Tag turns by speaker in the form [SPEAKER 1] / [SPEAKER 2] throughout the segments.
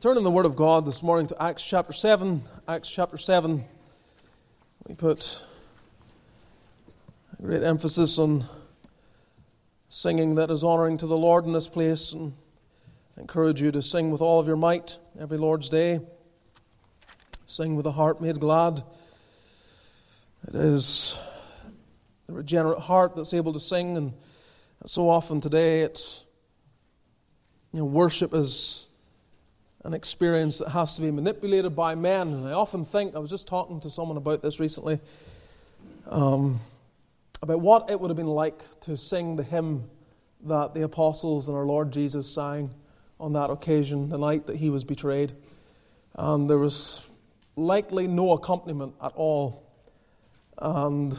[SPEAKER 1] Turn in the Word of God this morning to Acts chapter 7. Acts chapter 7. We put a great emphasis on singing that is honoring to the Lord in this place and I encourage you to sing with all of your might every Lord's day. Sing with a heart made glad. It is the regenerate heart that's able to sing, and so often today it's you know, worship is an experience that has to be manipulated by men. And I often think, I was just talking to someone about this recently, um, about what it would have been like to sing the hymn that the apostles and our Lord Jesus sang on that occasion, the night that he was betrayed. And there was likely no accompaniment at all. And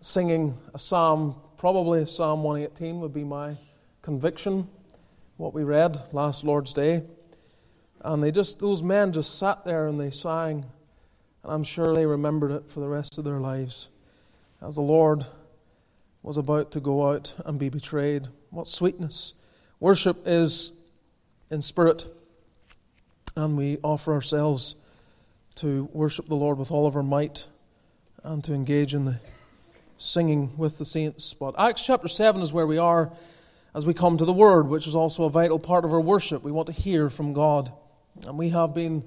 [SPEAKER 1] singing a psalm, probably Psalm 118 would be my conviction, what we read last Lord's Day. And they just, those men just sat there and they sang. And I'm sure they remembered it for the rest of their lives as the Lord was about to go out and be betrayed. What sweetness! Worship is in spirit, and we offer ourselves to worship the Lord with all of our might and to engage in the singing with the saints. But Acts chapter 7 is where we are as we come to the Word, which is also a vital part of our worship. We want to hear from God. And we have been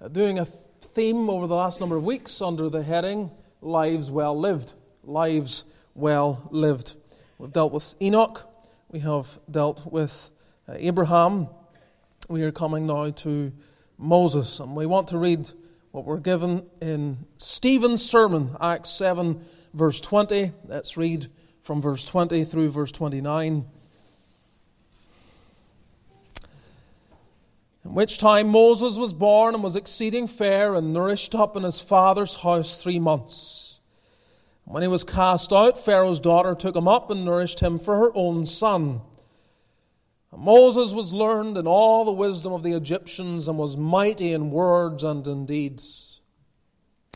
[SPEAKER 1] uh, doing a theme over the last number of weeks under the heading Lives Well Lived. Lives Well Lived. We've dealt with Enoch, we have dealt with uh, Abraham. We are coming now to Moses, and we want to read what we're given in Stephen's sermon, Acts 7, verse 20. Let's read from verse 20 through verse 29. In which time Moses was born and was exceeding fair and nourished up in his father's house three months. When he was cast out, Pharaoh's daughter took him up and nourished him for her own son. And Moses was learned in all the wisdom of the Egyptians and was mighty in words and in deeds.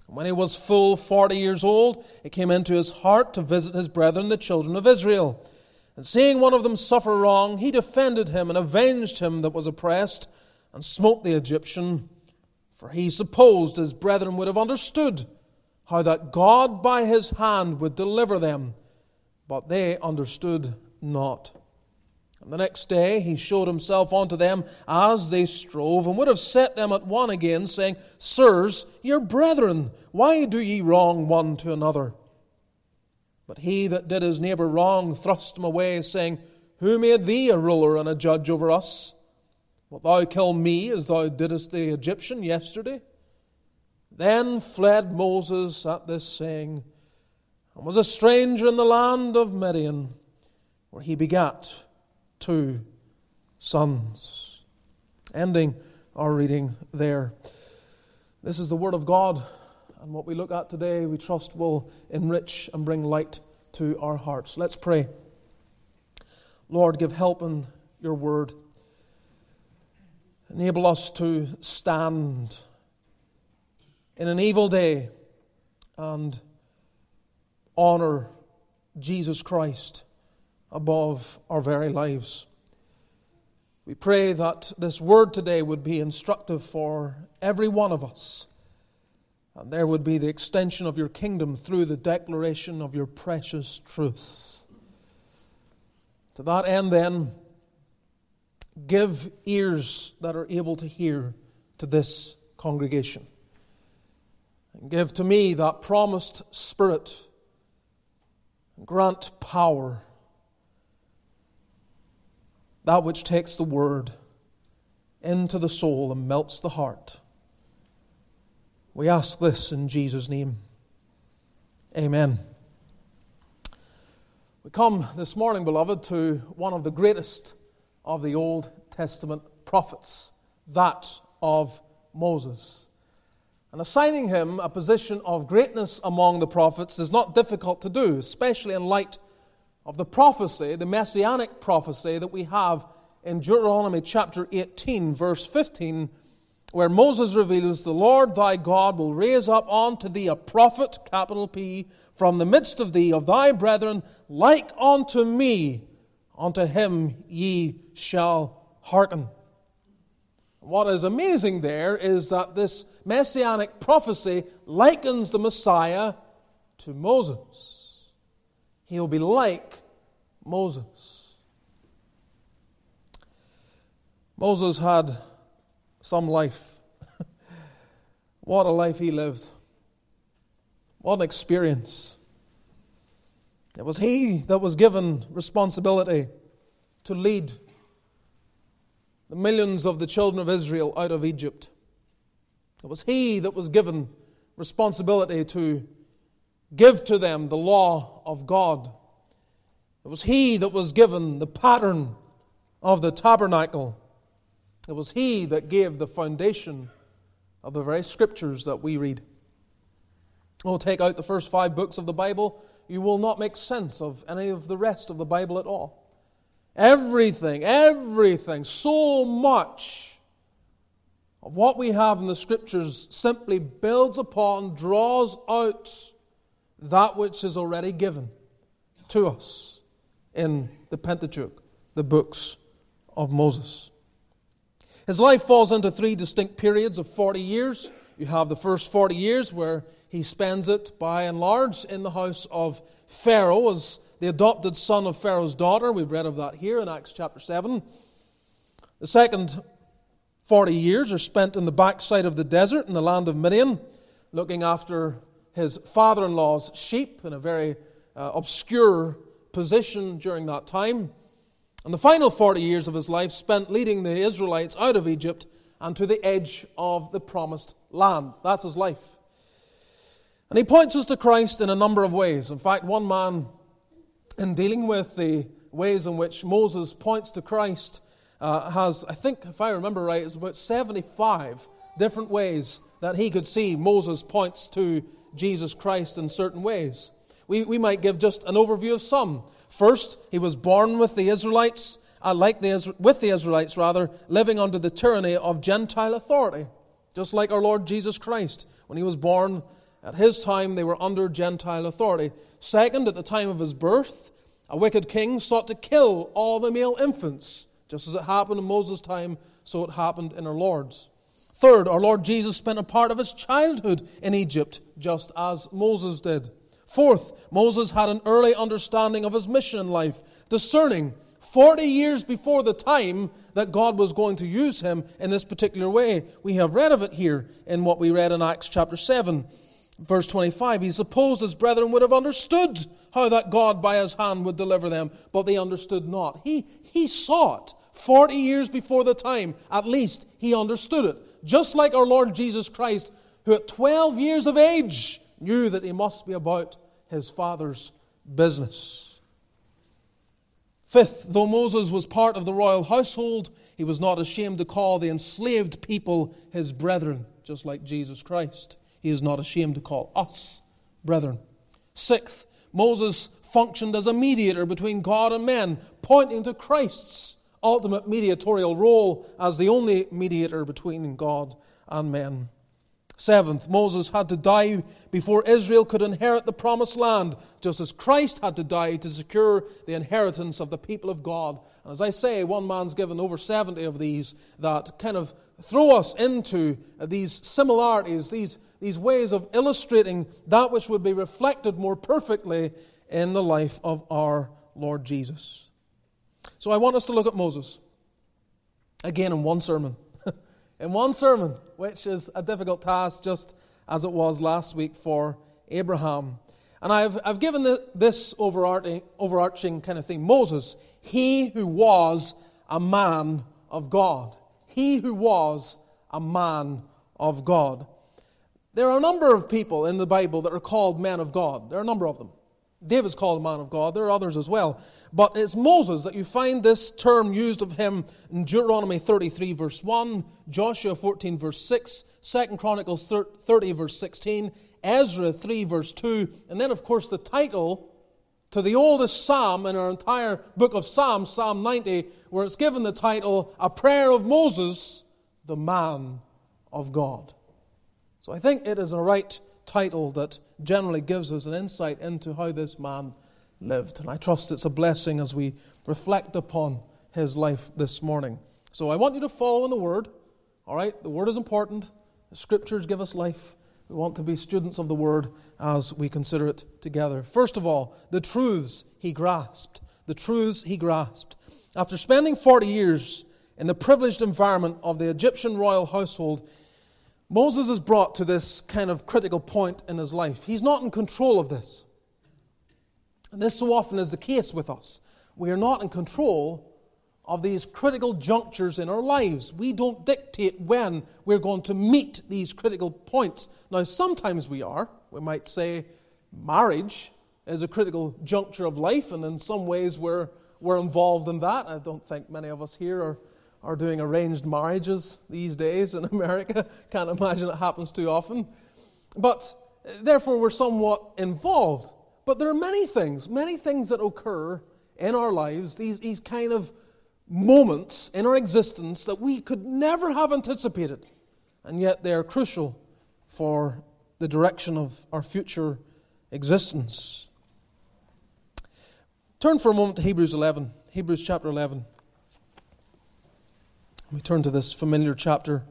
[SPEAKER 1] When he was full forty years old, it came into his heart to visit his brethren, the children of Israel. And seeing one of them suffer wrong, he defended him and avenged him that was oppressed and smote the Egyptian, for he supposed his brethren would have understood how that God by his hand would deliver them, but they understood not. And the next day he showed himself unto them as they strove, and would have set them at one again, saying, Sirs, your brethren, why do ye wrong one to another? But he that did his neighbour wrong thrust him away, saying, Who made thee a ruler and a judge over us? Wilt thou kill me as thou didst the Egyptian yesterday? Then fled Moses at this saying, and was a stranger in the land of Midian, where he begat two sons. Ending our reading there. This is the Word of God, and what we look at today, we trust will enrich and bring light to our hearts. Let's pray. Lord, give help in your Word. Enable us to stand in an evil day and honor Jesus Christ above our very lives. We pray that this word today would be instructive for every one of us, and there would be the extension of your kingdom through the declaration of your precious truth. To that end, then, give ears that are able to hear to this congregation. And give to me that promised spirit. Grant power, that which takes the word into the soul and melts the heart. We ask this in Jesus' name. Amen. We come this morning, beloved, to one of the greatest of the Old Testament prophets, that of Moses. And assigning him a position of greatness among the prophets is not difficult to do, especially in light of the prophecy, the messianic prophecy that we have in Deuteronomy chapter 18, verse 15, where Moses reveals, The Lord thy God will raise up unto thee a prophet, capital P, from the midst of thee, of thy brethren, like unto me, unto him ye shall hearken. What is amazing there is that this messianic prophecy likens the Messiah to Moses. He'll be like Moses. Moses had some life. what a life he lived. What an experience. It was he that was given responsibility to lead the millions of the children of Israel out of Egypt. It was he that was given responsibility to give to them the law of God. It was he that was given the pattern of the tabernacle. It was he that gave the foundation of the very scriptures that we read. We'll take out the first five books of the Bible. You will not make sense of any of the rest of the Bible at all. Everything, everything, so much of what we have in the Scriptures simply builds upon, draws out that which is already given to us in the Pentateuch, the books of Moses. His life falls into three distinct periods of 40 years. You have the first 40 years where he spends it by and large in the house of Pharaoh as the adopted son of Pharaoh's daughter. We've read of that here in Acts chapter 7. The second 40 years are spent in the backside of the desert in the land of Midian, looking after his father in law's sheep in a very uh, obscure position during that time. And the final 40 years of his life spent leading the Israelites out of Egypt and to the edge of the promised land. That's his life. And he points us to Christ in a number of ways. In fact, one man in dealing with the ways in which Moses points to Christ, uh, has, I think, if I remember right, it's about 75 different ways that he could see Moses points to Jesus Christ in certain ways. We, we might give just an overview of some. First, he was born with the Israelites, uh, like the with the Israelites rather, living under the tyranny of Gentile authority, just like our Lord Jesus Christ. When he was born, at his time, they were under Gentile authority. Second, at the time of his birth, a wicked king sought to kill all the male infants. Just as it happened in Moses' time, so it happened in our Lord's. Third, our Lord Jesus spent a part of his childhood in Egypt, just as Moses did. Fourth, Moses had an early understanding of his mission in life, discerning 40 years before the time that God was going to use him in this particular way. We have read of it here in what we read in Acts chapter 7. Verse 25, he supposed his brethren would have understood how that God by his hand would deliver them, but they understood not. He, he saw it 40 years before the time, at least he understood it. Just like our Lord Jesus Christ, who at 12 years of age knew that he must be about his Father's business. Fifth, though Moses was part of the royal household, he was not ashamed to call the enslaved people his brethren, just like Jesus Christ. He is not ashamed to call us brethren. Sixth, Moses functioned as a mediator between God and men, pointing to Christ's ultimate mediatorial role as the only mediator between God and men. Seventh, Moses had to die before Israel could inherit the promised land, just as Christ had to die to secure the inheritance of the people of God. And as I say, one man's given over 70 of these that kind of throw us into these similarities, these, these ways of illustrating that which would be reflected more perfectly in the life of our Lord Jesus. So I want us to look at Moses again in one sermon in one sermon, which is a difficult task, just as it was last week for Abraham. And I've, I've given the, this overarching, overarching kind of thing Moses, he who was a man of God. He who was a man of God. There are a number of people in the Bible that are called men of God. There are a number of them. David's called a man of God. There are others as well. But it's Moses that you find this term used of him in Deuteronomy 33, verse 1, Joshua 14, verse 6, 2 Chronicles 30, verse 16, Ezra 3, verse 2, and then, of course, the title to the oldest psalm in our entire book of Psalms, Psalm 90, where it's given the title, A Prayer of Moses, the Man of God. So I think it is a right title that generally gives us an insight into how this man lived. And I trust it's a blessing as we reflect upon his life this morning. So I want you to follow in the Word. All right? The Word is important. The Scriptures give us life. We want to be students of the Word as we consider it together. First of all, the truths he grasped. The truths he grasped. After spending 40 years in the privileged environment of the Egyptian royal household, Moses is brought to this kind of critical point in his life. He's not in control of this. And this so often is the case with us. We are not in control of these critical junctures in our lives. We don't dictate when we're going to meet these critical points. Now, sometimes we are. We might say marriage is a critical juncture of life, and in some ways we're, we're involved in that. I don't think many of us here are, are doing arranged marriages these days in America. Can't imagine it happens too often. But therefore, we're somewhat involved. But there are many things, many things that occur in our lives, these, these kind of moments in our existence that we could never have anticipated, and yet they are crucial for the direction of our future existence. Turn for a moment to Hebrews 11, Hebrews chapter 11. We turn to this familiar chapter.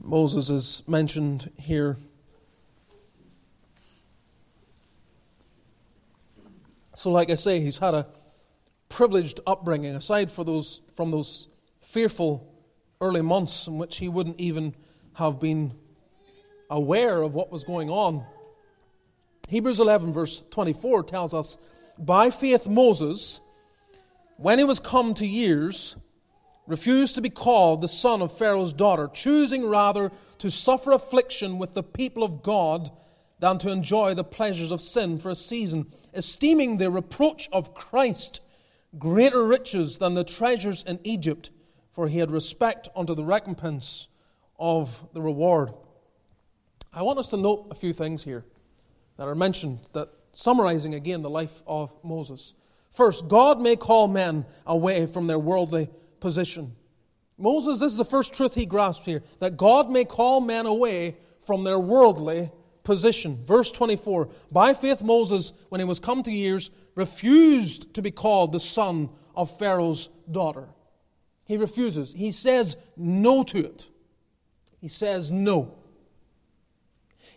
[SPEAKER 1] Moses is mentioned here. So, like I say, he's had a privileged upbringing, aside for those, from those fearful early months in which he wouldn't even have been aware of what was going on. Hebrews 11, verse 24, tells us By faith, Moses, when he was come to years, refused to be called the son of Pharaoh's daughter, choosing rather to suffer affliction with the people of God than to enjoy the pleasures of sin for a season, esteeming the reproach of Christ greater riches than the treasures in Egypt, for he had respect unto the recompense of the reward. I want us to note a few things here that are mentioned, that summarizing again the life of Moses. First, God may call men away from their worldly position. Moses, this is the first truth he grasps here that God may call men away from their worldly position. Verse 24 By faith, Moses, when he was come to years, refused to be called the son of Pharaoh's daughter. He refuses. He says no to it. He says no.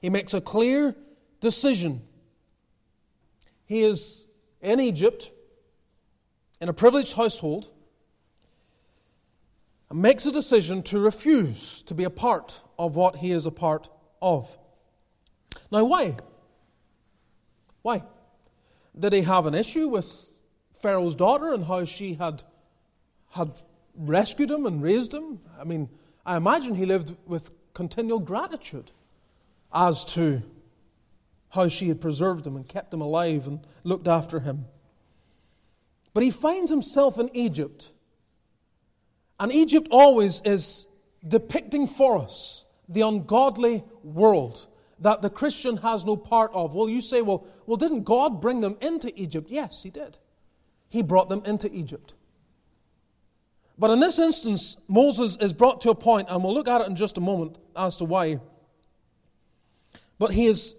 [SPEAKER 1] He makes a clear decision. He is in Egypt, in a privileged household, and makes a decision to refuse to be a part of what he is a part of. Now, why? Why? Did he have an issue with Pharaoh's daughter and how she had, had rescued him and raised him? I mean, I imagine he lived with continual gratitude as to how she had preserved him and kept him alive and looked after him. But he finds himself in Egypt. And Egypt always is depicting for us the ungodly world that the Christian has no part of. Well, you say, well, well, didn't God bring them into Egypt? Yes, He did. He brought them into Egypt. But in this instance, Moses is brought to a point, and we'll look at it in just a moment as to why. But he is,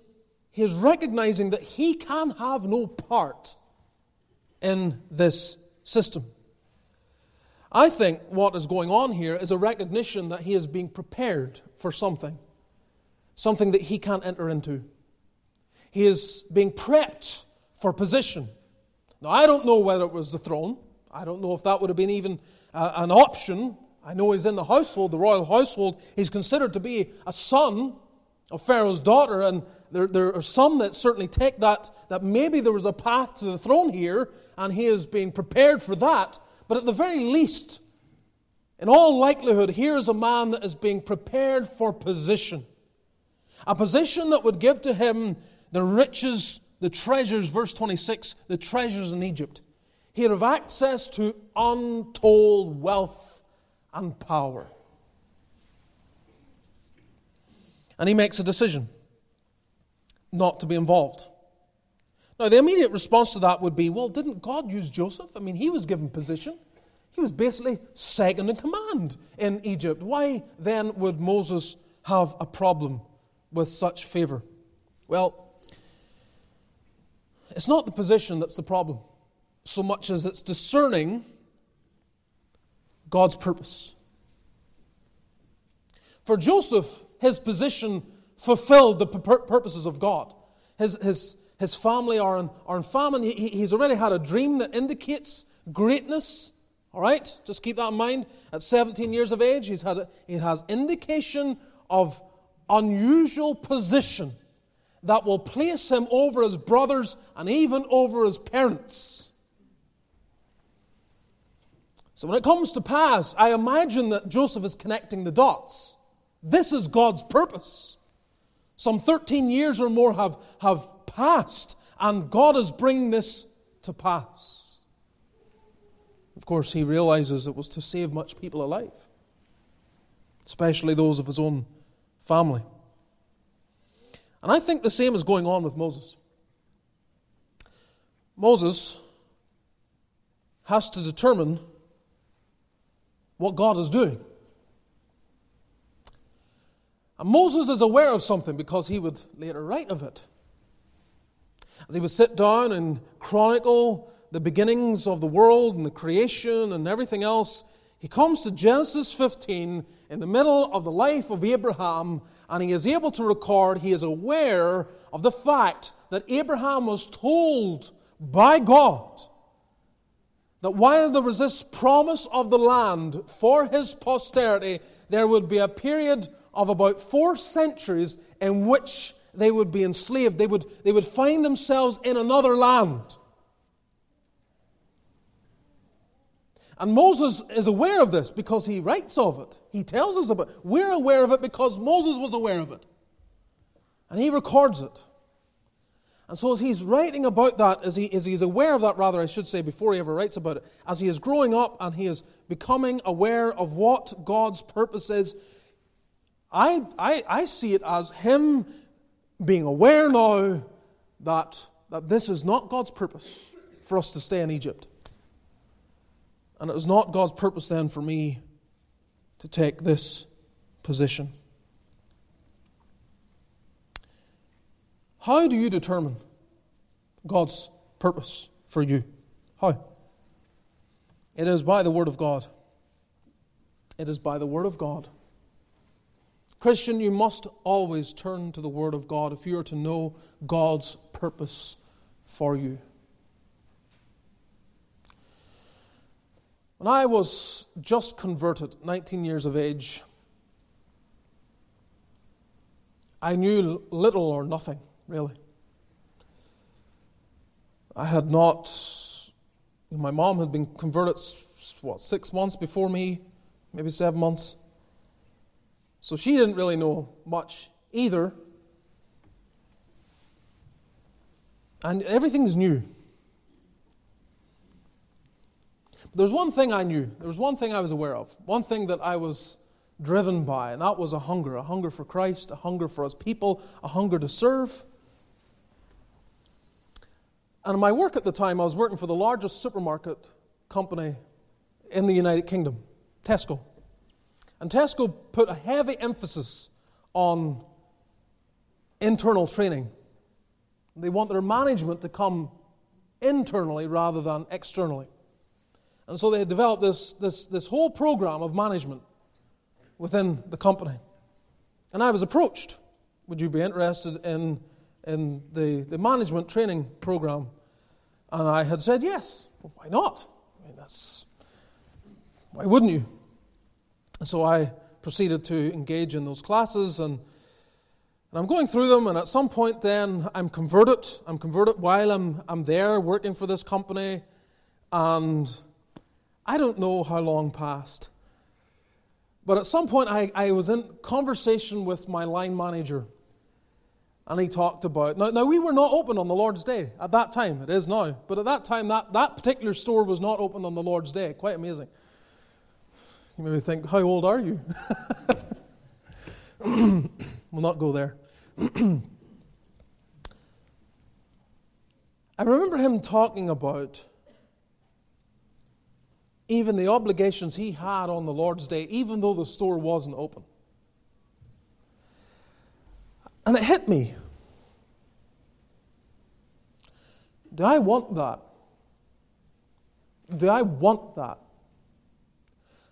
[SPEAKER 1] he is recognizing that he can have no part in this system. I think what is going on here is a recognition that he is being prepared for something something that he can't enter into. He is being prepped for position. Now, I don't know whether it was the throne. I don't know if that would have been even uh, an option. I know he's in the household, the royal household. He's considered to be a son of Pharaoh's daughter, and there, there are some that certainly take that, that maybe there was a path to the throne here, and he is being prepared for that. But at the very least, in all likelihood, here is a man that is being prepared for position a position that would give to him the riches, the treasures, verse 26, the treasures in Egypt. He'd have access to untold wealth and power. And he makes a decision not to be involved. Now, the immediate response to that would be well, didn't God use Joseph? I mean, he was given position. He was basically second in command in Egypt. Why then would Moses have a problem with such favor? Well, it's not the position that's the problem, so much as it's discerning God's purpose. For Joseph, his position fulfilled the purposes of God. His, his, his family are in, are in famine. He, he's already had a dream that indicates greatness. All right? Just keep that in mind. At 17 years of age, he's had he has indication of unusual position that will place him over his brothers and even over his parents. So when it comes to pass, I imagine that Joseph is connecting the dots. This is God's purpose. Some 13 years or more have, have passed, and God is bringing this to pass. Of course, he realizes it was to save much people alive, especially those of his own family. And I think the same is going on with Moses. Moses has to determine what God is doing. And Moses is aware of something because he would later write of it. As he would sit down and chronicle the beginnings of the world and the creation and everything else, he comes to Genesis 15 in the middle of the life of Abraham and he is able to record, he is aware of the fact that Abraham was told by God that while there was this promise of the land for his posterity, there would be a period of about four centuries in which they would be enslaved. They would, they would find themselves in another land. And Moses is aware of this because he writes of it. He tells us about it. We're aware of it because Moses was aware of it. And he records it. And so, as he's writing about that, as, he, as he's aware of that, rather, I should say, before he ever writes about it, as he is growing up and he is becoming aware of what God's purpose is, I, I, I see it as him being aware now that, that this is not God's purpose for us to stay in Egypt. And it was not God's purpose then for me to take this position. How do you determine God's purpose for you? How? It is by the Word of God. It is by the Word of God. Christian, you must always turn to the Word of God if you are to know God's purpose for you. When I was just converted, 19 years of age, I knew little or nothing, really. I had not, my mom had been converted, what, six months before me, maybe seven months. So she didn't really know much either. And everything's new. There's one thing I knew. There was one thing I was aware of. One thing that I was driven by, and that was a hunger a hunger for Christ, a hunger for His people, a hunger to serve. And in my work at the time, I was working for the largest supermarket company in the United Kingdom, Tesco. And Tesco put a heavy emphasis on internal training. They want their management to come internally rather than externally. And so they had developed this, this, this whole program of management within the company. And I was approached would you be interested in, in the, the management training program? And I had said yes. Well, why not? I mean, that's, why wouldn't you? And so I proceeded to engage in those classes and, and I'm going through them, and at some point, then I'm converted. I'm converted while I'm, I'm there working for this company, and I don't know how long passed. But at some point, I, I was in conversation with my line manager. And he talked about. Now, now, we were not open on the Lord's Day at that time. It is now. But at that time, that, that particular store was not open on the Lord's Day. Quite amazing. You maybe think, how old are you? we'll not go there. I remember him talking about even the obligations he had on the Lord's Day, even though the store wasn't open. And it hit me. Do I want that? Do I want that?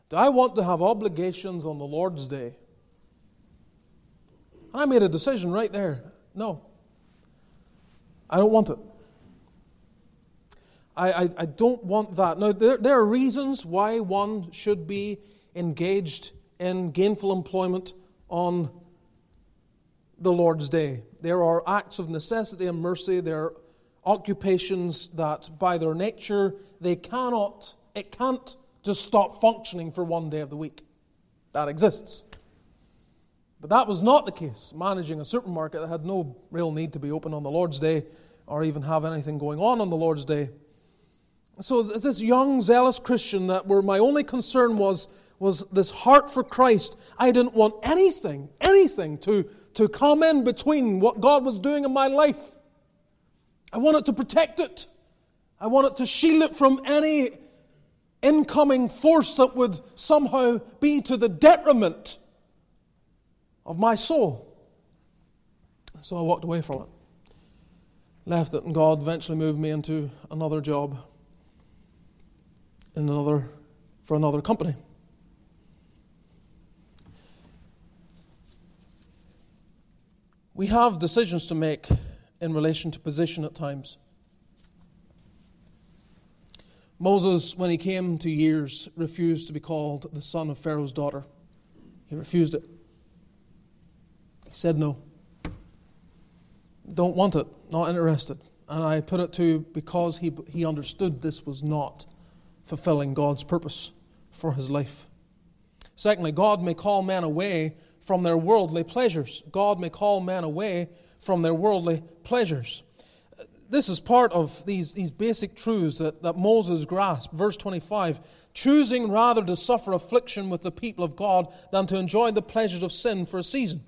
[SPEAKER 1] Do I want to have obligations on the Lord's Day And I made a decision right there. No. I don't want it. I, I, I don't want that. Now, there, there are reasons why one should be engaged in gainful employment on the Lord's day. There are acts of necessity and mercy. There are occupations that, by their nature, they cannot, it can't just stop functioning for one day of the week. That exists. But that was not the case. Managing a supermarket that had no real need to be open on the Lord's day or even have anything going on on the Lord's day. So, as this young, zealous Christian, that where my only concern was, was this heart for Christ, I didn't want anything, anything to, to come in between what God was doing in my life. I wanted to protect it. I wanted to shield it from any incoming force that would somehow be to the detriment of my soul. So I walked away from it, left it, and God eventually moved me into another job in another for another company. We have decisions to make in relation to position at times. Moses, when he came to years, refused to be called the son of Pharaoh's daughter. He refused it. He said no. Don't want it, not interested. And I put it to because he, he understood this was not fulfilling God's purpose for his life. Secondly, God may call men away from their worldly pleasures. God may call men away from their worldly pleasures. This is part of these, these basic truths that, that Moses grasped. Verse 25 choosing rather to suffer affliction with the people of God than to enjoy the pleasures of sin for a season.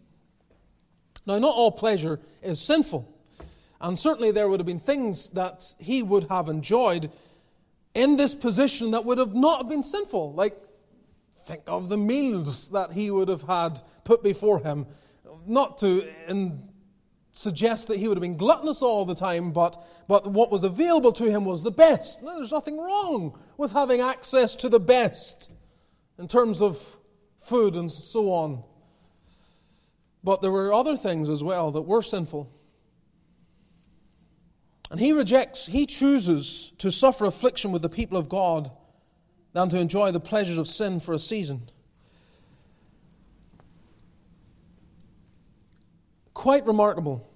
[SPEAKER 1] Now, not all pleasure is sinful. And certainly there would have been things that he would have enjoyed in this position that would have not been sinful. Like, think of the meals that he would have had put before him. Not to in, suggest that he would have been gluttonous all the time, but, but what was available to him was the best. No, there's nothing wrong with having access to the best in terms of food and so on. But there were other things as well that were sinful. And he rejects, he chooses to suffer affliction with the people of God than to enjoy the pleasures of sin for a season. Quite remarkable.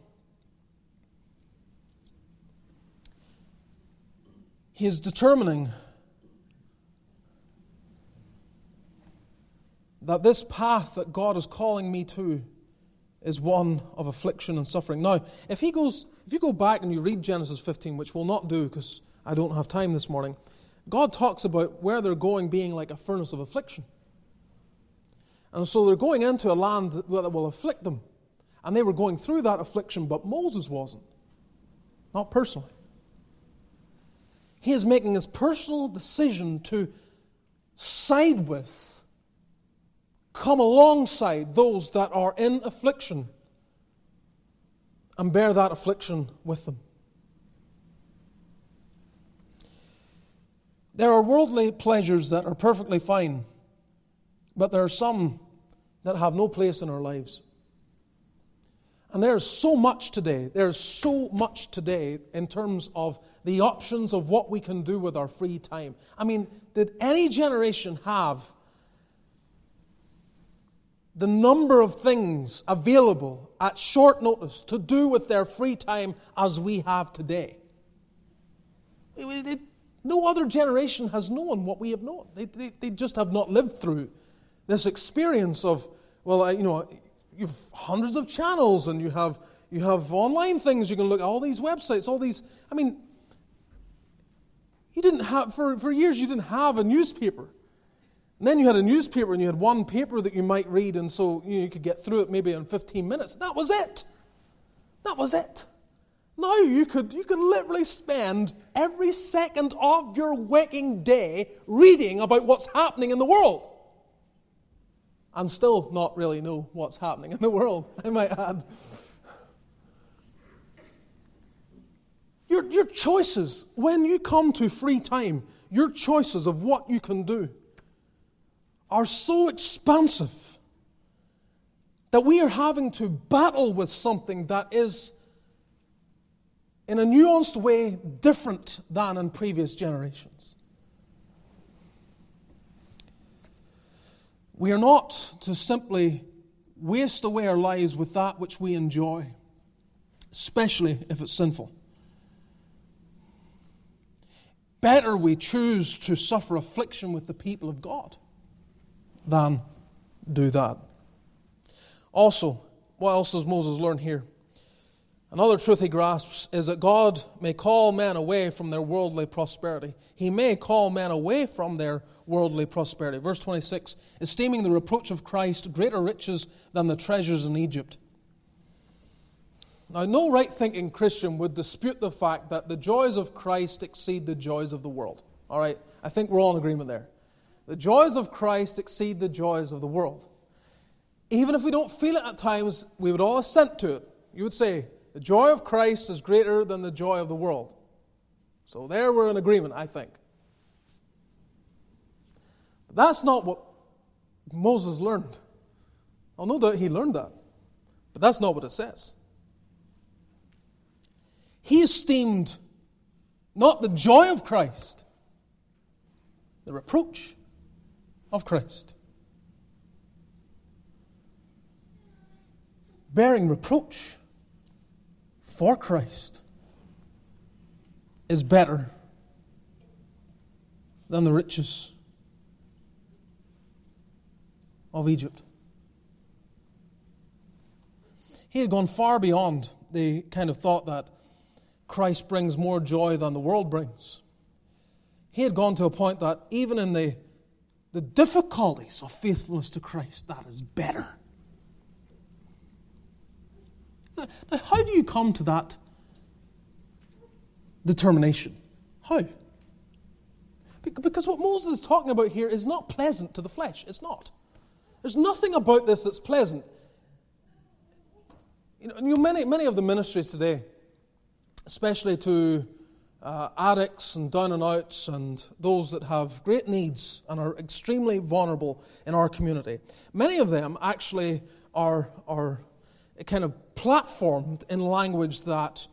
[SPEAKER 1] He is determining that this path that God is calling me to is one of affliction and suffering. Now, if he goes, if you go back and you read Genesis 15, which we'll not do because I don't have time this morning, God talks about where they're going being like a furnace of affliction. And so they're going into a land that will afflict them. And they were going through that affliction, but Moses wasn't. Not personally. He is making his personal decision to side with come alongside those that are in affliction and bear that affliction with them. There are worldly pleasures that are perfectly fine, but there are some that have no place in our lives. And there's so much today, there's so much today in terms of the options of what we can do with our free time. I mean, did any generation have the number of things available at short notice to do with their free time as we have today. No other generation has known what we have known. They, they, they, just have not lived through this experience of, well, you know, you've hundreds of channels and you have, you have online things you can look at, all these websites, all these. I mean, you didn't have, for, for years, you didn't have a newspaper. And then you had a newspaper and you had one paper that you might read, and so you, know, you could get through it maybe in 15 minutes. That was it. That was it. Now you could, you could literally spend every second of your waking day reading about what's happening in the world and still not really know what's happening in the world, I might add. Your, your choices, when you come to free time, your choices of what you can do are so expansive that we are having to battle with something that is, in a nuanced way, different than in previous generations. We are not to simply waste away our lives with that which we enjoy, especially if it's sinful. Better we choose to suffer affliction with the people of God than do that. Also, what else does Moses learn here? Another truth he grasps is that God may call men away from their worldly prosperity. He may call men away from their worldly prosperity. Verse 26 esteeming the reproach of Christ greater riches than the treasures in Egypt. Now, no right thinking Christian would dispute the fact that the joys of Christ exceed the joys of the world. All right? I think we're all in agreement there. The joys of Christ exceed the joys of the world. Even if we don't feel it at times, we would all assent to it. You would say, the joy of Christ is greater than the joy of the world. So there we're in agreement, I think. But that's not what Moses learned. Oh, no doubt he learned that. But that's not what it says. He esteemed not the joy of Christ, the reproach of Christ. Bearing reproach for Christ is better than the riches of Egypt. He had gone far beyond the kind of thought that Christ brings more joy than the world brings. He had gone to a point that even in the, the difficulties of faithfulness to Christ, that is better now, how do you come to that determination? How? Because what Moses is talking about here is not pleasant to the flesh. It's not. There's nothing about this that's pleasant. You know, many, many of the ministries today, especially to uh, addicts and down and outs and those that have great needs and are extremely vulnerable in our community, many of them actually are, are kind of platformed in language that,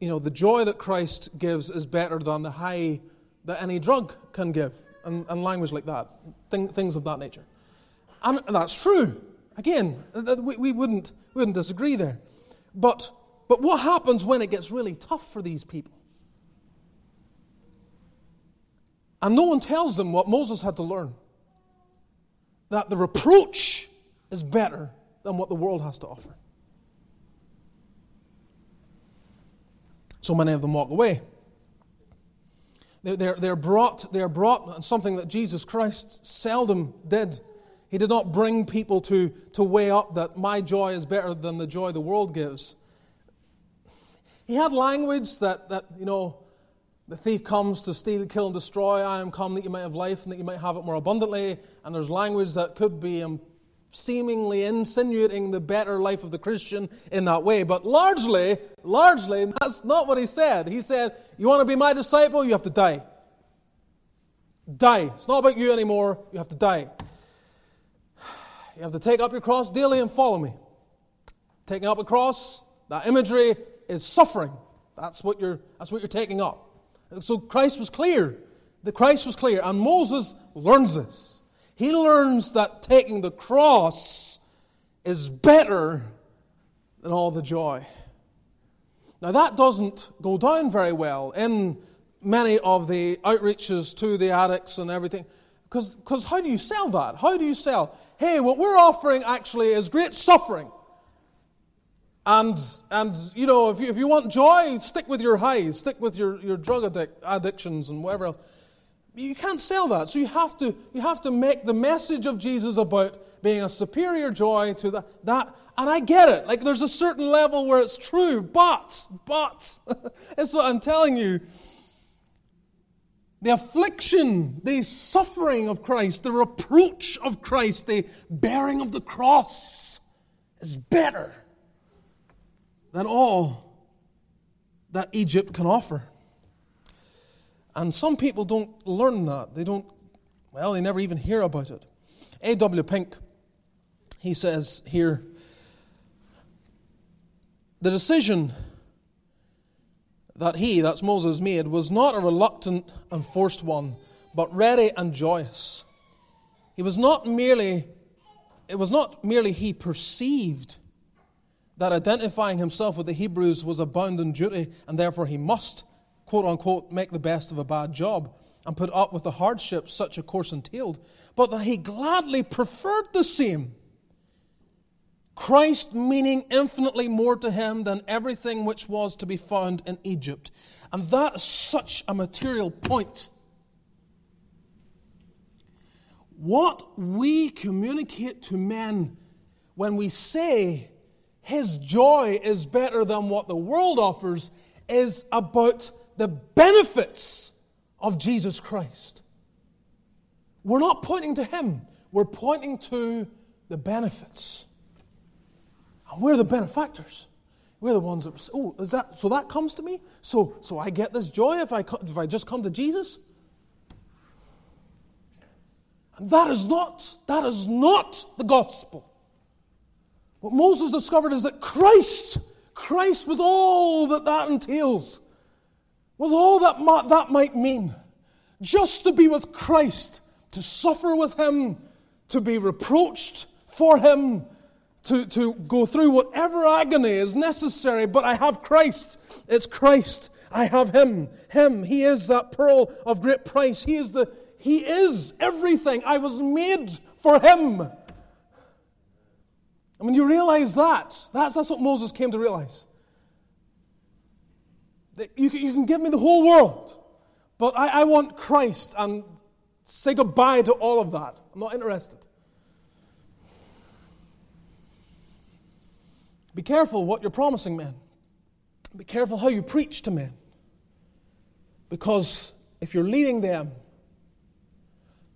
[SPEAKER 1] you know, the joy that Christ gives is better than the high that any drug can give, and, and language like that, thing, things of that nature. And that's true. Again, we, wouldn't, we wouldn't disagree there. But, but what happens when it gets really tough for these people? And no one tells them what Moses had to learn that the reproach is better than what the world has to offer. So many of them walk away. They're, they're, brought, they're brought something that Jesus Christ seldom did. He did not bring people to, to weigh up that my joy is better than the joy the world gives. He had language that, that you know, the thief comes to steal, kill, and destroy. I am come that you might have life and that you might have it more abundantly. And there's language that could be um, seemingly insinuating the better life of the Christian in that way. But largely, largely, that's not what he said. He said, You want to be my disciple? You have to die. Die. It's not about you anymore. You have to die. You have to take up your cross daily and follow me. Taking up a cross, that imagery is suffering. That's what you're, that's what you're taking up. So Christ was clear. The Christ was clear. And Moses learns this. He learns that taking the cross is better than all the joy. Now, that doesn't go down very well in many of the outreaches to the addicts and everything. Because how do you sell that? How do you sell? Hey, what we're offering actually is great suffering. And, and you know, if you, if you want joy, stick with your highs, stick with your, your drug addic- addictions and whatever else. You can't sell that. So you have to, you have to make the message of Jesus about being a superior joy to that. that and I get it. Like there's a certain level where it's true. But, but, it's what I'm telling you. The affliction, the suffering of Christ, the reproach of Christ, the bearing of the cross is better than all that Egypt can offer. And some people don't learn that. They don't, well, they never even hear about it. A.W. Pink he says here the decision that he, that's Moses, made was not a reluctant and forced one, but ready and joyous. He was not merely, it was not merely he perceived that identifying himself with the Hebrews was a bounden duty and therefore he must, quote unquote, make the best of a bad job and put up with the hardships such a course entailed, but that he gladly preferred the same. Christ meaning infinitely more to him than everything which was to be found in Egypt. And that is such a material point. What we communicate to men when we say his joy is better than what the world offers is about the benefits of Jesus Christ. We're not pointing to him, we're pointing to the benefits. And we're the benefactors. We're the ones that, oh, is that, so that comes to me? So, so I get this joy if I, if I just come to Jesus? And that is not, that is not the gospel. What Moses discovered is that Christ, Christ with all that that entails, with all that that might mean, just to be with Christ, to suffer with Him, to be reproached for Him, to, to go through whatever agony is necessary, but I have Christ. It's Christ. I have Him. Him. He is that pearl of great price. He is the He is everything. I was made for Him. And when you realize that, that's, that's what Moses came to realize. That you can, you can give me the whole world, but I, I want Christ and say goodbye to all of that. I'm not interested. Be careful what you're promising men. Be careful how you preach to men. Because if you're leading them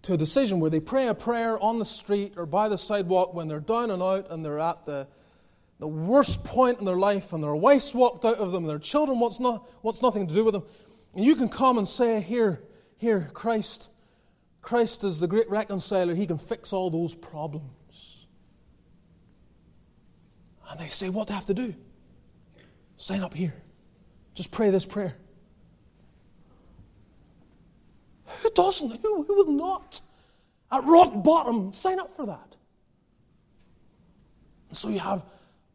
[SPEAKER 1] to a decision where they pray a prayer on the street or by the sidewalk when they're down and out and they're at the, the worst point in their life and their wife's walked out of them and their children wants, not, wants nothing to do with them. And you can come and say, Here, here, Christ, Christ is the great reconciler. He can fix all those problems. And they say, What do I have to do? Sign up here. Just pray this prayer. Who doesn't? Who, who will not? At rock bottom, sign up for that. And so you have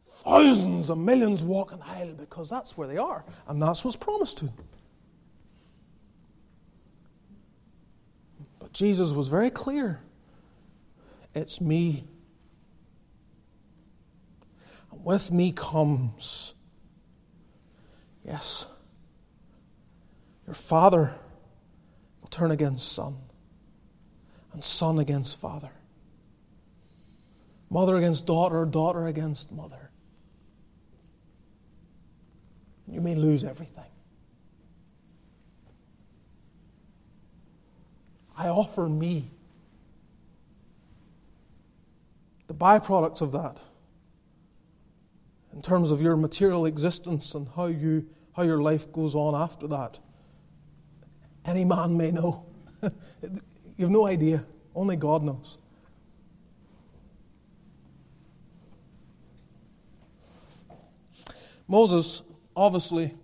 [SPEAKER 1] thousands and millions walking aisle because that's where they are, and that's what's promised to them. But Jesus was very clear it's me. And with me comes, yes, your Father turn against son, and son against father, mother against daughter, daughter against mother. You may lose everything. I offer me the byproducts of that in terms of your material existence and how, you, how your life goes on after that any man may know. you have no idea. Only God knows. Moses obviously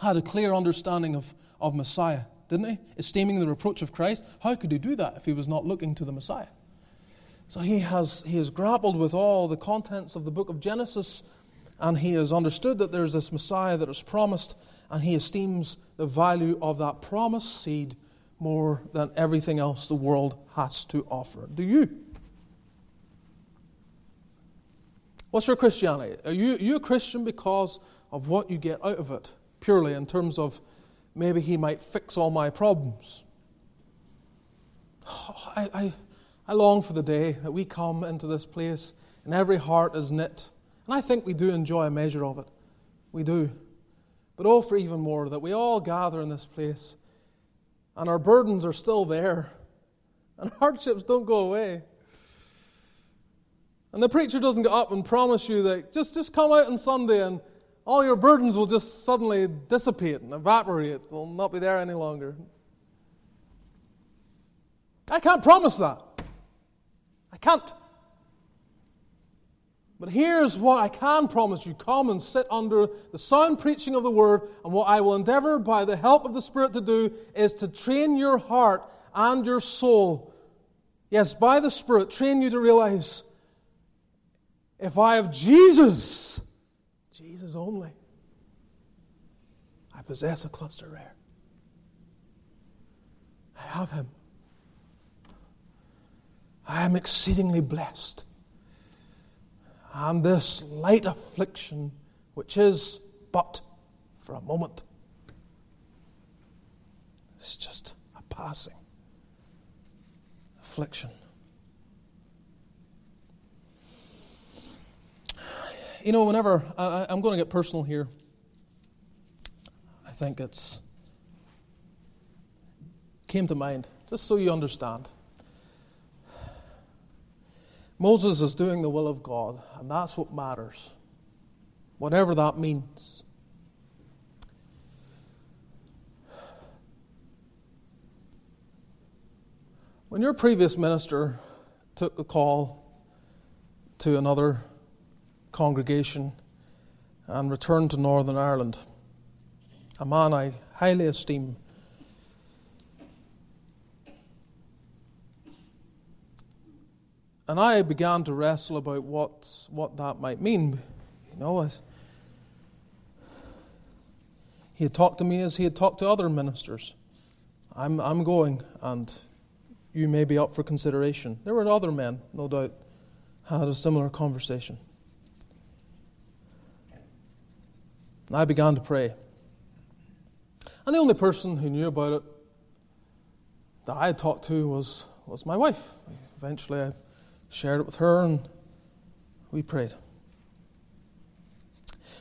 [SPEAKER 1] had a clear understanding of, of Messiah, didn't he? Esteeming the reproach of Christ. How could he do that if he was not looking to the Messiah? So he has, he has grappled with all the contents of the book of Genesis and he has understood that there's this Messiah that is promised, and he esteems the value of that promised seed more than everything else the world has to offer. Do you? What's your Christianity? Are you, you a Christian because of what you get out of it, purely in terms of maybe he might fix all my problems? I, I, I long for the day that we come into this place and every heart is knit and I think we do enjoy a measure of it. We do. But oh, for even more, that we all gather in this place and our burdens are still there and hardships don't go away. And the preacher doesn't get up and promise you that just, just come out on Sunday and all your burdens will just suddenly dissipate and evaporate. They'll not be there any longer. I can't promise that. I can't. But here's what I can promise you come and sit under the sound preaching of the word, and what I will endeavor by the help of the Spirit to do is to train your heart and your soul. Yes, by the Spirit, train you to realize if I have Jesus, Jesus only, I possess a cluster rare. I have Him. I am exceedingly blessed. And this light affliction, which is but for a moment, is just a passing affliction. You know, whenever I, I'm going to get personal here, I think it's came to mind, just so you understand. Moses is doing the will of God, and that's what matters, whatever that means. When your previous minister took a call to another congregation and returned to Northern Ireland, a man I highly esteem And I began to wrestle about what, what that might mean. You know, he had talked to me as he had talked to other ministers. I'm, I'm going, and you may be up for consideration. There were other men, no doubt, had a similar conversation. And I began to pray. And the only person who knew about it that I had talked to was, was my wife. Eventually, I shared it with her, and we prayed.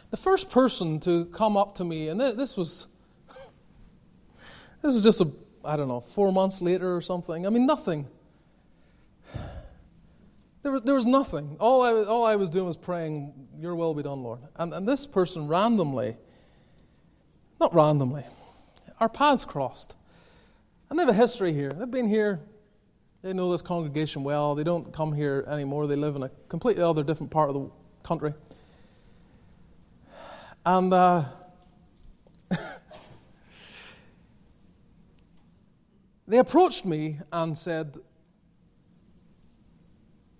[SPEAKER 1] The first person to come up to me, and this was this is just a I don't know four months later or something. I mean nothing. There was, there was nothing. All I, all I was doing was praying, Your will be done, Lord. And, and this person randomly, not randomly, our paths crossed. And they have a history here. They've been here they know this congregation well. They don't come here anymore. They live in a completely other different part of the country. And uh, they approached me and said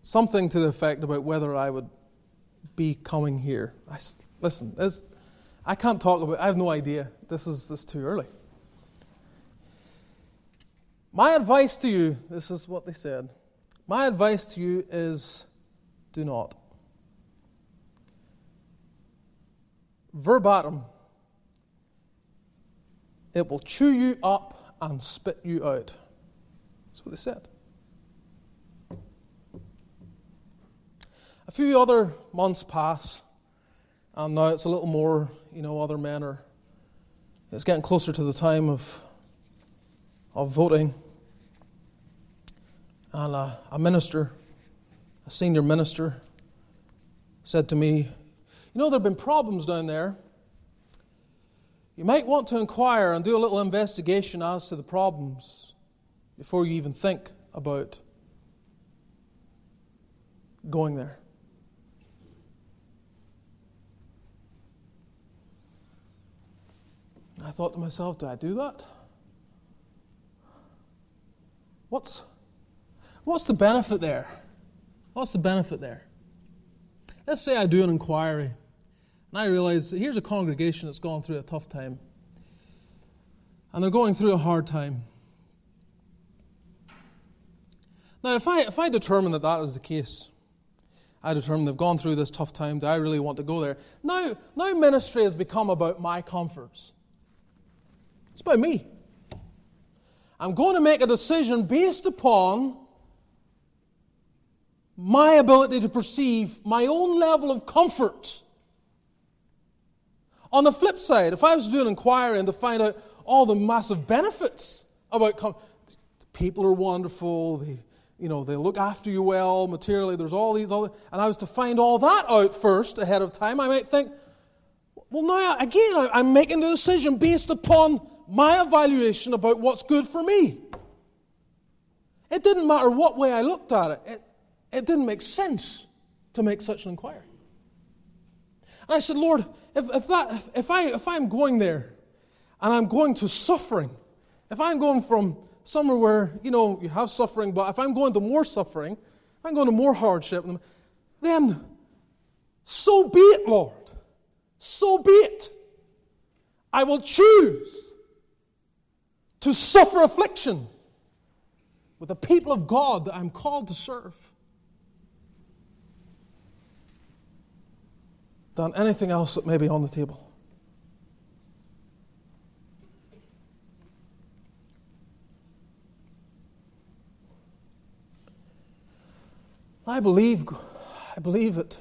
[SPEAKER 1] something to the effect about whether I would be coming here. I, listen, I can't talk about I have no idea. This is, this is too early. My advice to you this is what they said. My advice to you is do not. Verbatim, it will chew you up and spit you out. That's what they said. A few other months pass, and now it's a little more, you know, other men are, it's getting closer to the time of of voting. And a, a minister, a senior minister, said to me, You know, there have been problems down there. You might want to inquire and do a little investigation as to the problems before you even think about going there. I thought to myself, do I do that? What's, what's the benefit there? What's the benefit there? Let's say I do an inquiry and I realize here's a congregation that's gone through a tough time and they're going through a hard time. Now, if I, if I determine that that is the case, I determine they've gone through this tough time, do I really want to go there? Now, now ministry has become about my comforts. It's about me. I'm going to make a decision based upon my ability to perceive my own level of comfort. On the flip side, if I was to do an inquiry and to find out all the massive benefits about people are wonderful, they, you know, they look after you well materially, there's all these, other, and I was to find all that out first ahead of time, I might think, well, now again, I'm making the decision based upon my evaluation about what's good for me. It didn't matter what way I looked at it, it, it didn't make sense to make such an inquiry. And I said, Lord, if, if, that, if, I, if I'm going there and I'm going to suffering, if I'm going from somewhere where, you know, you have suffering, but if I'm going to more suffering, I'm going to more hardship, then so be it, Lord. So be it. I will choose to suffer affliction with the people of God that I'm called to serve than anything else that may be on the table. I believe, I believe it.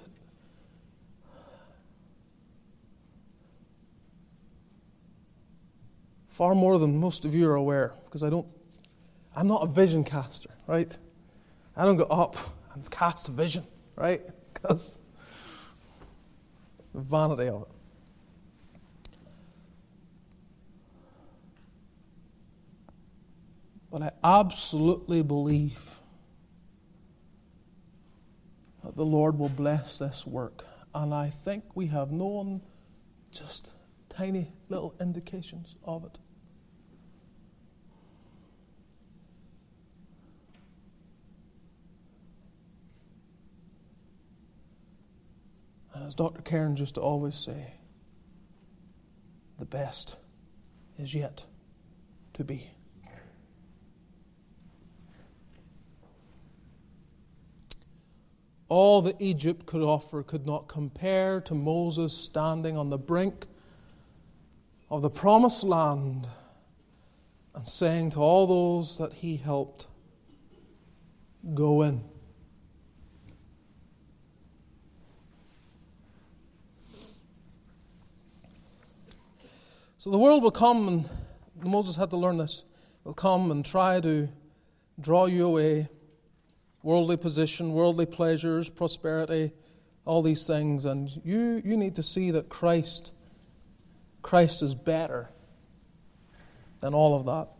[SPEAKER 1] Far more than most of you are aware, because I don't, I'm not a vision caster, right? I don't go up and cast a vision, right? Because vanity of it. But I absolutely believe that the Lord will bless this work. And I think we have known just tiny little indications of it. And as Dr. Cairns used to always say, the best is yet to be. All that Egypt could offer could not compare to Moses standing on the brink of the promised land and saying to all those that he helped, Go in. So the world will come, and Moses had to learn this, will come and try to draw you away worldly position, worldly pleasures, prosperity, all these things. And you, you need to see that Christ, Christ is better than all of that.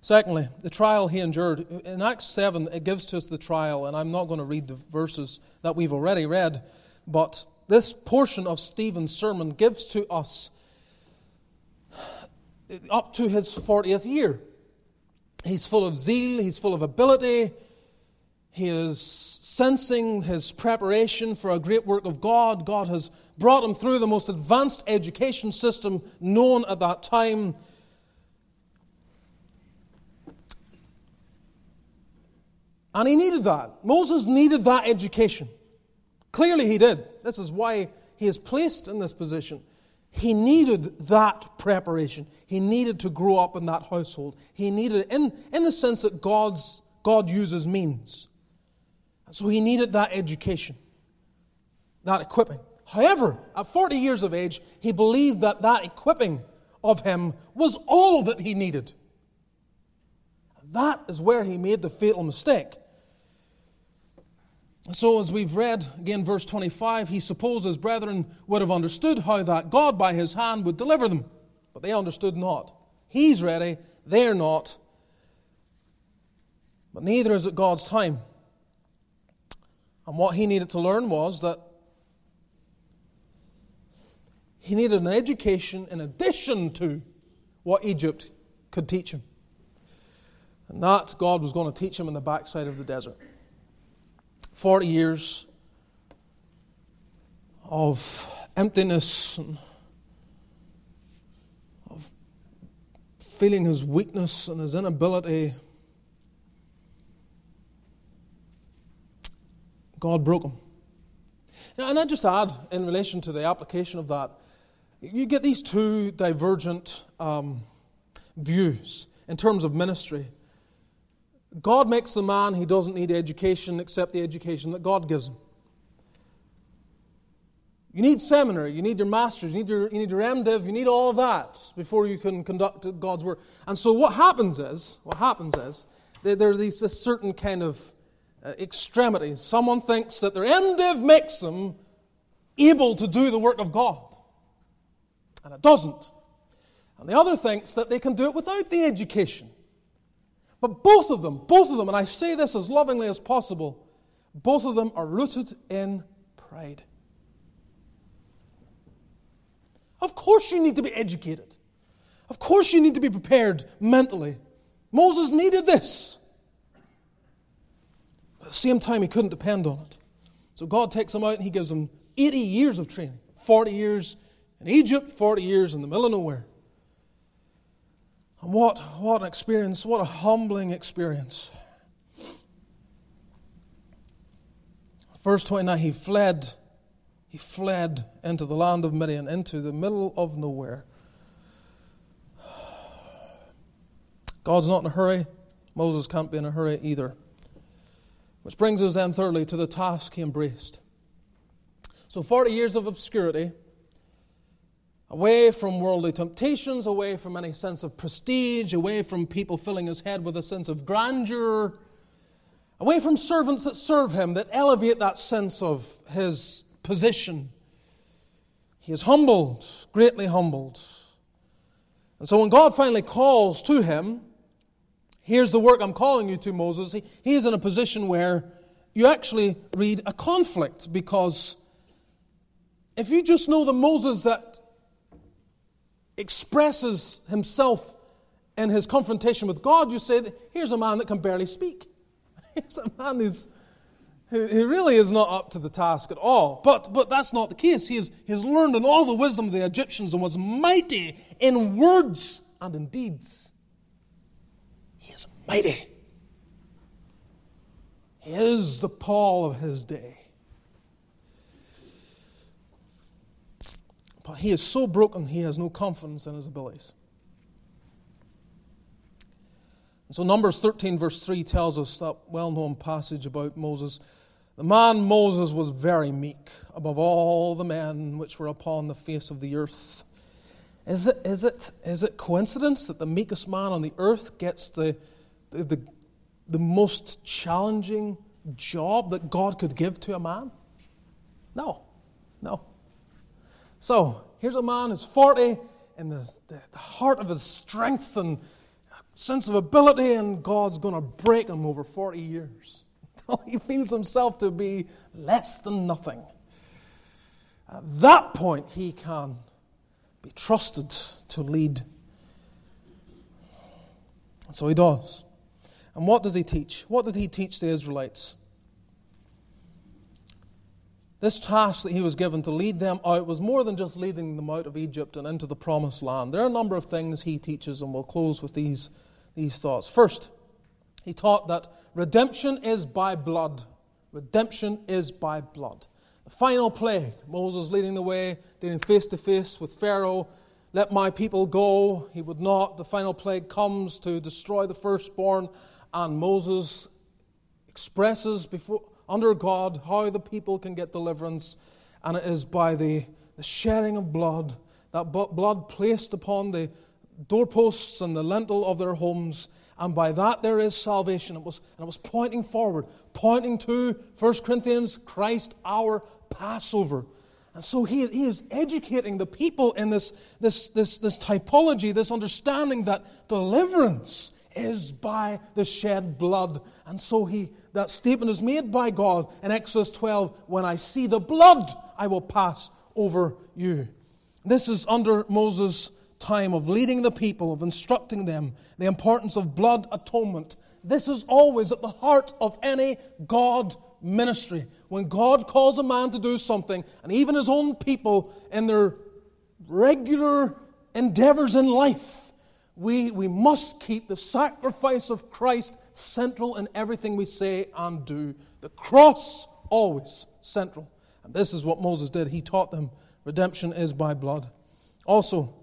[SPEAKER 1] Secondly, the trial he endured. In Acts 7, it gives to us the trial, and I'm not going to read the verses that we've already read, but this portion of Stephen's sermon gives to us up to his 40th year. He's full of zeal, he's full of ability, he is sensing his preparation for a great work of God. God has brought him through the most advanced education system known at that time. And he needed that. Moses needed that education. Clearly, he did. This is why he is placed in this position. He needed that preparation. He needed to grow up in that household. He needed it in, in the sense that God's, God uses means. So he needed that education, that equipping. However, at 40 years of age, he believed that that equipping of him was all that he needed. That is where he made the fatal mistake. So, as we've read again, verse 25, he supposed his brethren would have understood how that God by his hand would deliver them, but they understood not. He's ready, they're not. But neither is it God's time. And what he needed to learn was that he needed an education in addition to what Egypt could teach him. And that God was going to teach him in the backside of the desert. 40 years of emptiness and of feeling his weakness and his inability God broke him. And I just add, in relation to the application of that, you get these two divergent um, views in terms of ministry. God makes the man, he doesn't need education except the education that God gives him. You need seminary, you need your master's, you need your, you need your MDiv, you need all that before you can conduct God's work. And so what happens is, what happens is, there are these, certain kind of uh, extremities. Someone thinks that their MDiv makes them able to do the work of God, and it doesn't. And the other thinks that they can do it without the education. But both of them, both of them, and I say this as lovingly as possible, both of them are rooted in pride. Of course, you need to be educated. Of course, you need to be prepared mentally. Moses needed this. But at the same time, he couldn't depend on it. So God takes him out and he gives him 80 years of training 40 years in Egypt, 40 years in the middle of nowhere. What, what an experience, what a humbling experience. Verse 29 He fled, he fled into the land of Midian, into the middle of nowhere. God's not in a hurry. Moses can't be in a hurry either. Which brings us then, thirdly, to the task he embraced. So, 40 years of obscurity, away from worldly temptations, away from any sense of prestige, away from people filling his head with a sense of grandeur, away from servants that serve him, that elevate that sense of his position. He is humbled, greatly humbled. And so when God finally calls to him, here's the work I'm calling you to, Moses, he, he is in a position where you actually read a conflict because if you just know the Moses that expresses himself in his confrontation with God, you say, here's a man that can barely speak. Here's a man who's, who, who really is not up to the task at all. But, but that's not the case. He has, he has learned in all the wisdom of the Egyptians and was mighty in words and in deeds. He is mighty. He is the Paul of his day. But he is so broken, he has no confidence in his abilities. And so, Numbers 13, verse 3 tells us that well known passage about Moses. The man Moses was very meek above all the men which were upon the face of the earth. Is it, is it, is it coincidence that the meekest man on the earth gets the, the, the, the most challenging job that God could give to a man? No, no. So, here's a man who's 40 in the, the, the heart of his strength and sense of ability, and God's going to break him over 40 years until he feels himself to be less than nothing. At that point, he can be trusted to lead. And so he does. And what does he teach? What did he teach the Israelites? This task that he was given to lead them out was more than just leading them out of Egypt and into the promised land. There are a number of things he teaches, and we'll close with these, these thoughts. First, he taught that redemption is by blood. Redemption is by blood. The final plague, Moses leading the way, dealing face to face with Pharaoh, let my people go. He would not. The final plague comes to destroy the firstborn, and Moses expresses before under God how the people can get deliverance, and it is by the, the shedding of blood, that blood placed upon the doorposts and the lintel of their homes, and by that there is salvation. It was, and it was pointing forward, pointing to 1 Corinthians, Christ our Passover. And so he, he is educating the people in this, this, this, this typology, this understanding that deliverance is by the shed blood. And so he, that statement is made by God in Exodus 12 when I see the blood, I will pass over you. This is under Moses' time of leading the people, of instructing them the importance of blood atonement. This is always at the heart of any God ministry. When God calls a man to do something, and even his own people in their regular endeavors in life, we, we must keep the sacrifice of Christ central in everything we say and do. The cross always central. And this is what Moses did. He taught them redemption is by blood. Also,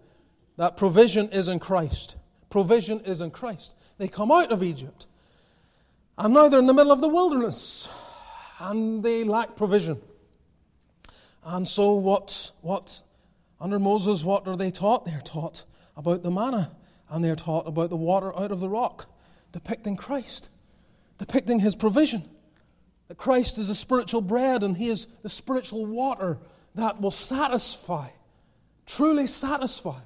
[SPEAKER 1] that provision is in Christ. Provision is in Christ. They come out of Egypt, and now they're in the middle of the wilderness, and they lack provision. And so, what, what under Moses, what are they taught? They're taught about the manna and they're taught about the water out of the rock, depicting Christ, depicting his provision. That Christ is the spiritual bread and he is the spiritual water that will satisfy, truly satisfy.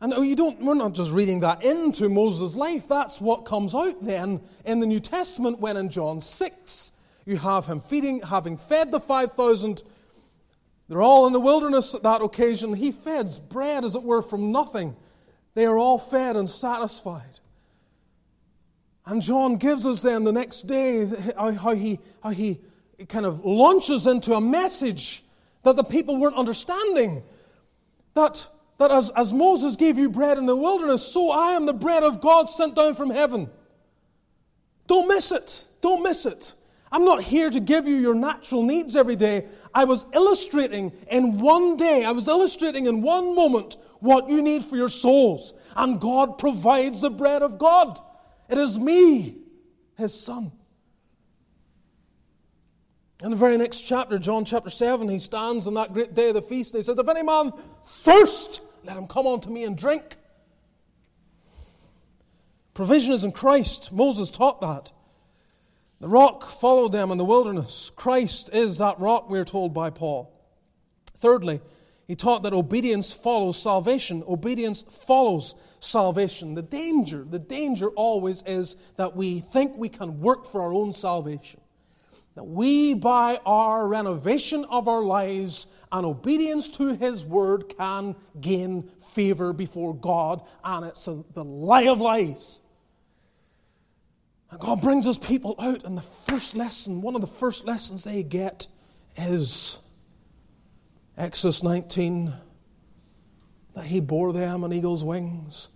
[SPEAKER 1] And oh, you don't, we're not just reading that into Moses' life. That's what comes out then in the New Testament when in John 6 you have him feeding, having fed the 5,000 They're all in the wilderness at that occasion. He feds bread, as it were, from nothing. They are all fed and satisfied. And John gives us then the next day how he, how he kind of launches into a message that the people weren't understanding. That, that as, as Moses gave you bread in the wilderness, so I am the bread of God sent down from heaven. Don't miss it. Don't miss it. I'm not here to give you your natural needs every day. I was illustrating in one day, I was illustrating in one moment what you need for your souls. And God provides the bread of God. It is me, his son. In the very next chapter, John chapter 7, he stands on that great day of the feast and he says, If any man thirst, let him come unto me and drink. Provision is in Christ. Moses taught that. The rock followed them in the wilderness. Christ is that rock, we're told by Paul. Thirdly, he taught that obedience follows salvation. Obedience follows salvation. The danger, the danger always is that we think we can work for our own salvation. That we, by our renovation of our lives and obedience to His Word, can gain favor before God, and it's a, the lie of lies. And God brings His people out, and the first lesson, one of the first lessons they get is Exodus 19 that He bore them on eagle's wings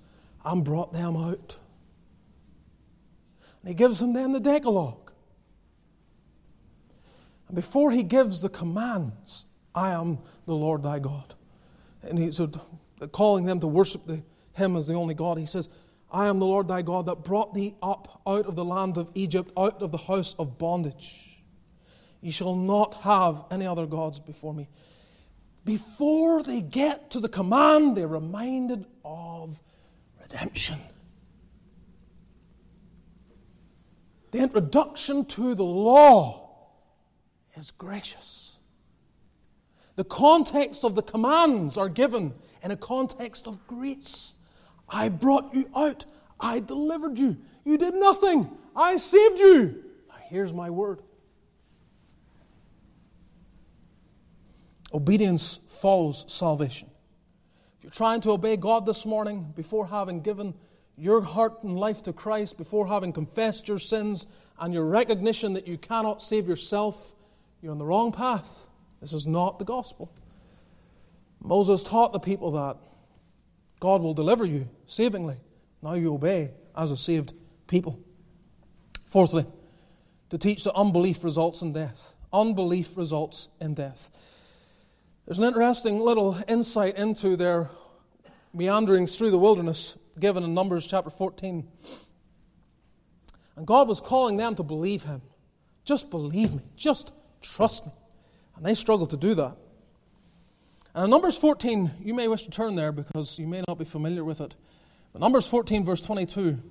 [SPEAKER 1] and brought them out. And He gives them then the Decalogue. And before he gives the commands, I am the Lord thy God. And he's uh, calling them to worship him as the only God. He says, I am the Lord thy God that brought thee up out of the land of Egypt, out of the house of bondage. Ye shall not have any other gods before me. Before they get to the command, they're reminded of redemption. The introduction to the law is gracious. The context of the commands are given in a context of grace. I brought you out. I delivered you. You did nothing. I saved you. Now, here's my word. Obedience follows salvation. If you're trying to obey God this morning before having given your heart and life to Christ, before having confessed your sins and your recognition that you cannot save yourself, you're on the wrong path. This is not the gospel. Moses taught the people that God will deliver you savingly. Now you obey as a saved people. Fourthly, to teach that unbelief results in death. Unbelief results in death. There's an interesting little insight into their meanderings through the wilderness given in Numbers chapter 14. And God was calling them to believe Him. Just believe me. Just Trust me. And they struggled to do that. And in Numbers 14, you may wish to turn there because you may not be familiar with it. But Numbers 14, verse 22.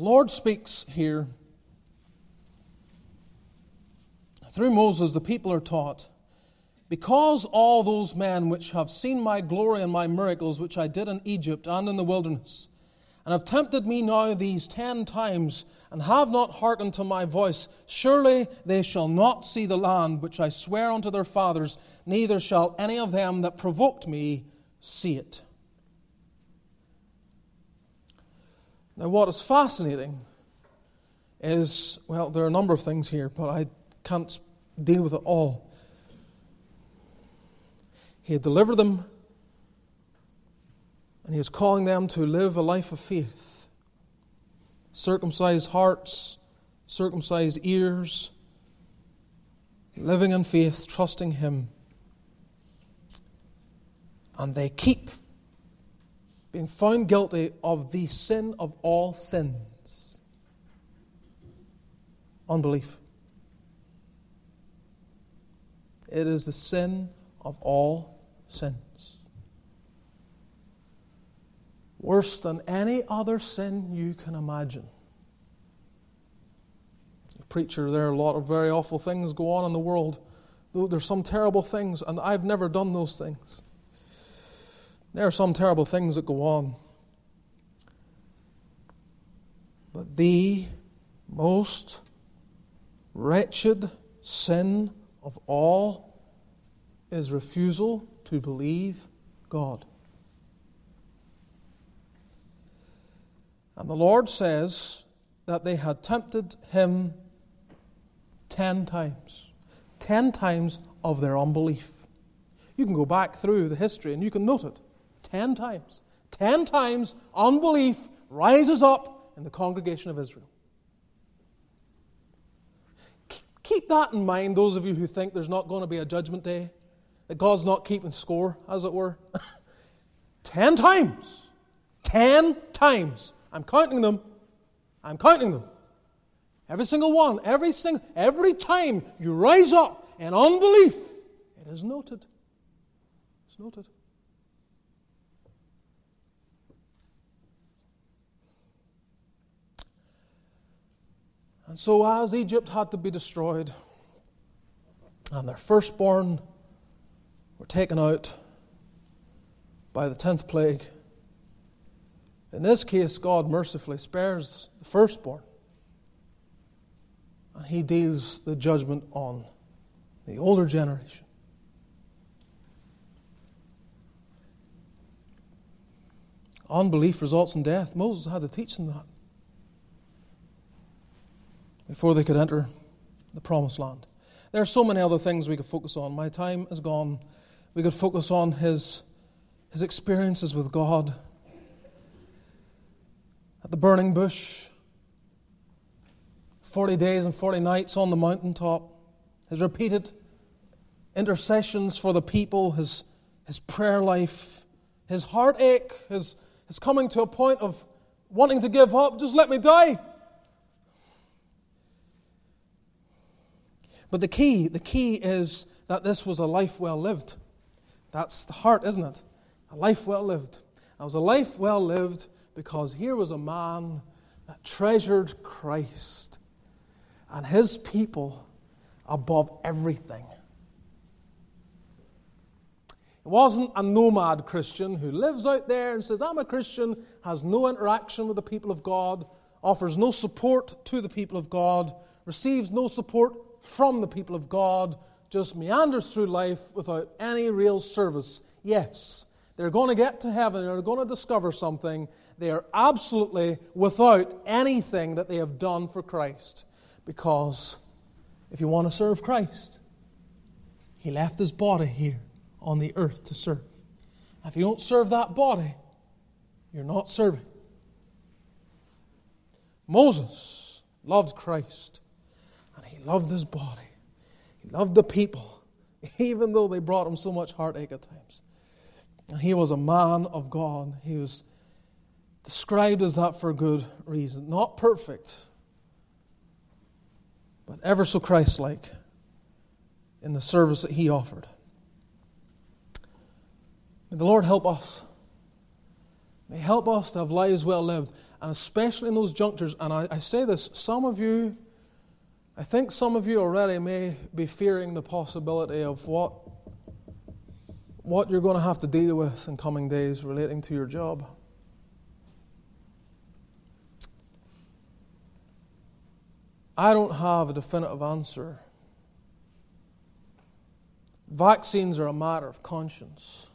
[SPEAKER 1] The Lord speaks here. Through Moses, the people are taught because all those men which have seen my glory and my miracles which I did in Egypt and in the wilderness, and have tempted me now these ten times, and have not hearkened to my voice, surely they shall not see the land which I swear unto their fathers, neither shall any of them that provoked me see it. Now, what is fascinating is, well, there are a number of things here, but I can't deal with it all. He had delivered them, and He is calling them to live a life of faith. Circumcised hearts, circumcised ears, living in faith, trusting Him. And they keep being found guilty of the sin of all sins unbelief. It is the sin of all sins. Worse than any other sin you can imagine. Preacher, there are a lot of very awful things go on in the world. There's some terrible things, and I've never done those things. There are some terrible things that go on. But the most wretched sin of all is refusal to believe God. And the Lord says that they had tempted him ten times. Ten times of their unbelief. You can go back through the history and you can note it. Ten times. Ten times unbelief rises up in the congregation of Israel. Keep that in mind, those of you who think there's not going to be a judgment day, that God's not keeping score, as it were. Ten times. Ten times. I'm counting them. I'm counting them. Every single one, every single, every time you rise up in unbelief, it is noted. It's noted. And so, as Egypt had to be destroyed, and their firstborn were taken out by the tenth plague, in this case, God mercifully spares the firstborn, and He deals the judgment on the older generation. Unbelief results in death. Moses had to teach them that before they could enter the promised land. There are so many other things we could focus on. My time is gone. We could focus on his, his experiences with God at the burning bush, 40 days and 40 nights on the mountaintop, his repeated intercessions for the people, his, his prayer life, his heartache, his, his coming to a point of wanting to give up. Just let me die. But the key, the key is that this was a life well lived. That's the heart, isn't it? A life well lived. It was a life well lived because here was a man that treasured Christ and his people above everything. It wasn't a nomad Christian who lives out there and says, I'm a Christian, has no interaction with the people of God, offers no support to the people of God, receives no support from the people of God, just meanders through life without any real service. Yes, they're going to get to heaven, they're going to discover something. They are absolutely without anything that they have done for Christ. Because if you want to serve Christ, He left His body here on the earth to serve. If you don't serve that body, you're not serving. Moses loved Christ loved his body. He loved the people, even though they brought him so much heartache at times. And he was a man of God. He was described as that for good reason. Not perfect, but ever so Christ like in the service that he offered. May the Lord help us. May help us to have lives well lived, and especially in those junctures. And I, I say this some of you I think some of you already may be fearing the possibility of what, what you're going to have to deal with in coming days relating to your job. I don't have a definitive answer. Vaccines are a matter of conscience.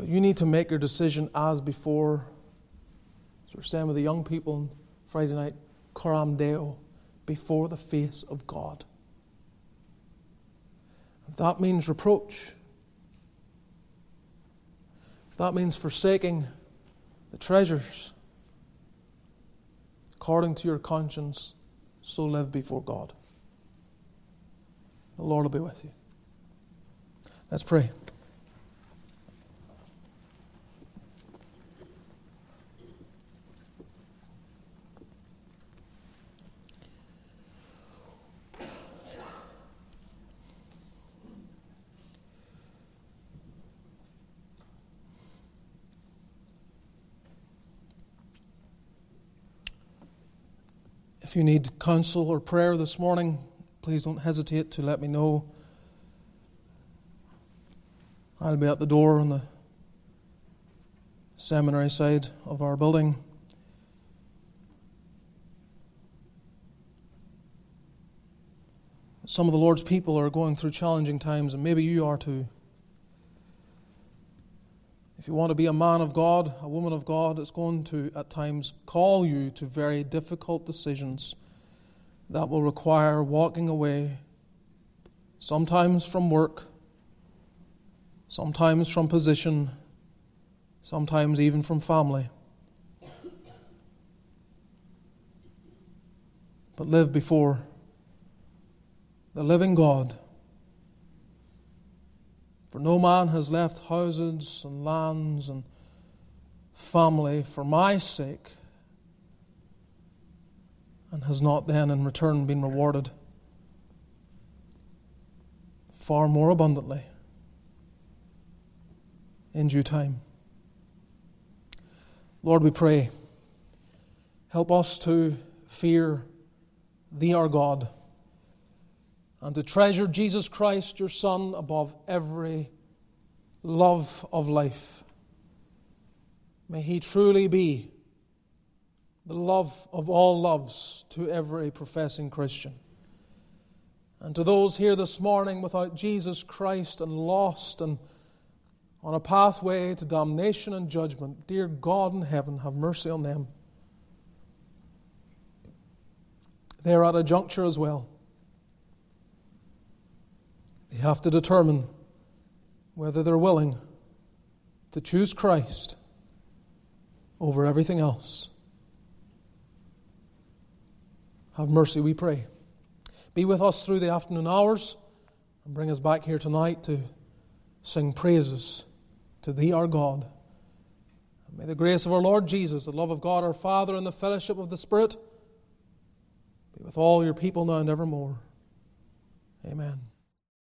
[SPEAKER 1] But you need to make your decision as before. As we're saying with the young people on Friday night, coram deo, before the face of God. If that means reproach, if that means forsaking the treasures according to your conscience, so live before God. The Lord will be with you. Let's pray. If you need counsel or prayer this morning, please don't hesitate to let me know. I'll be at the door on the seminary side of our building. Some of the Lord's people are going through challenging times, and maybe you are too. If you want to be a man of God, a woman of God, it's going to at times call you to very difficult decisions that will require walking away, sometimes from work, sometimes from position, sometimes even from family. But live before the living God for no man has left houses and lands and family for my sake and has not then in return been rewarded far more abundantly in due time. Lord, we pray, help us to fear Thee, our God and to treasure Jesus Christ, your Son, above every love of life. May He truly be the love of all loves to every professing Christian. And to those here this morning without Jesus Christ and lost and on a pathway to damnation and judgment, dear God in heaven, have mercy on them. They are at a juncture as well. They have to determine whether they're willing to choose Christ over everything else. Have mercy, we pray. Be with us through the afternoon hours and bring us back here tonight to sing praises to Thee, our God. And may the grace of our Lord Jesus, the love of God our Father, and the fellowship of the Spirit be with all your people now and evermore. Amen.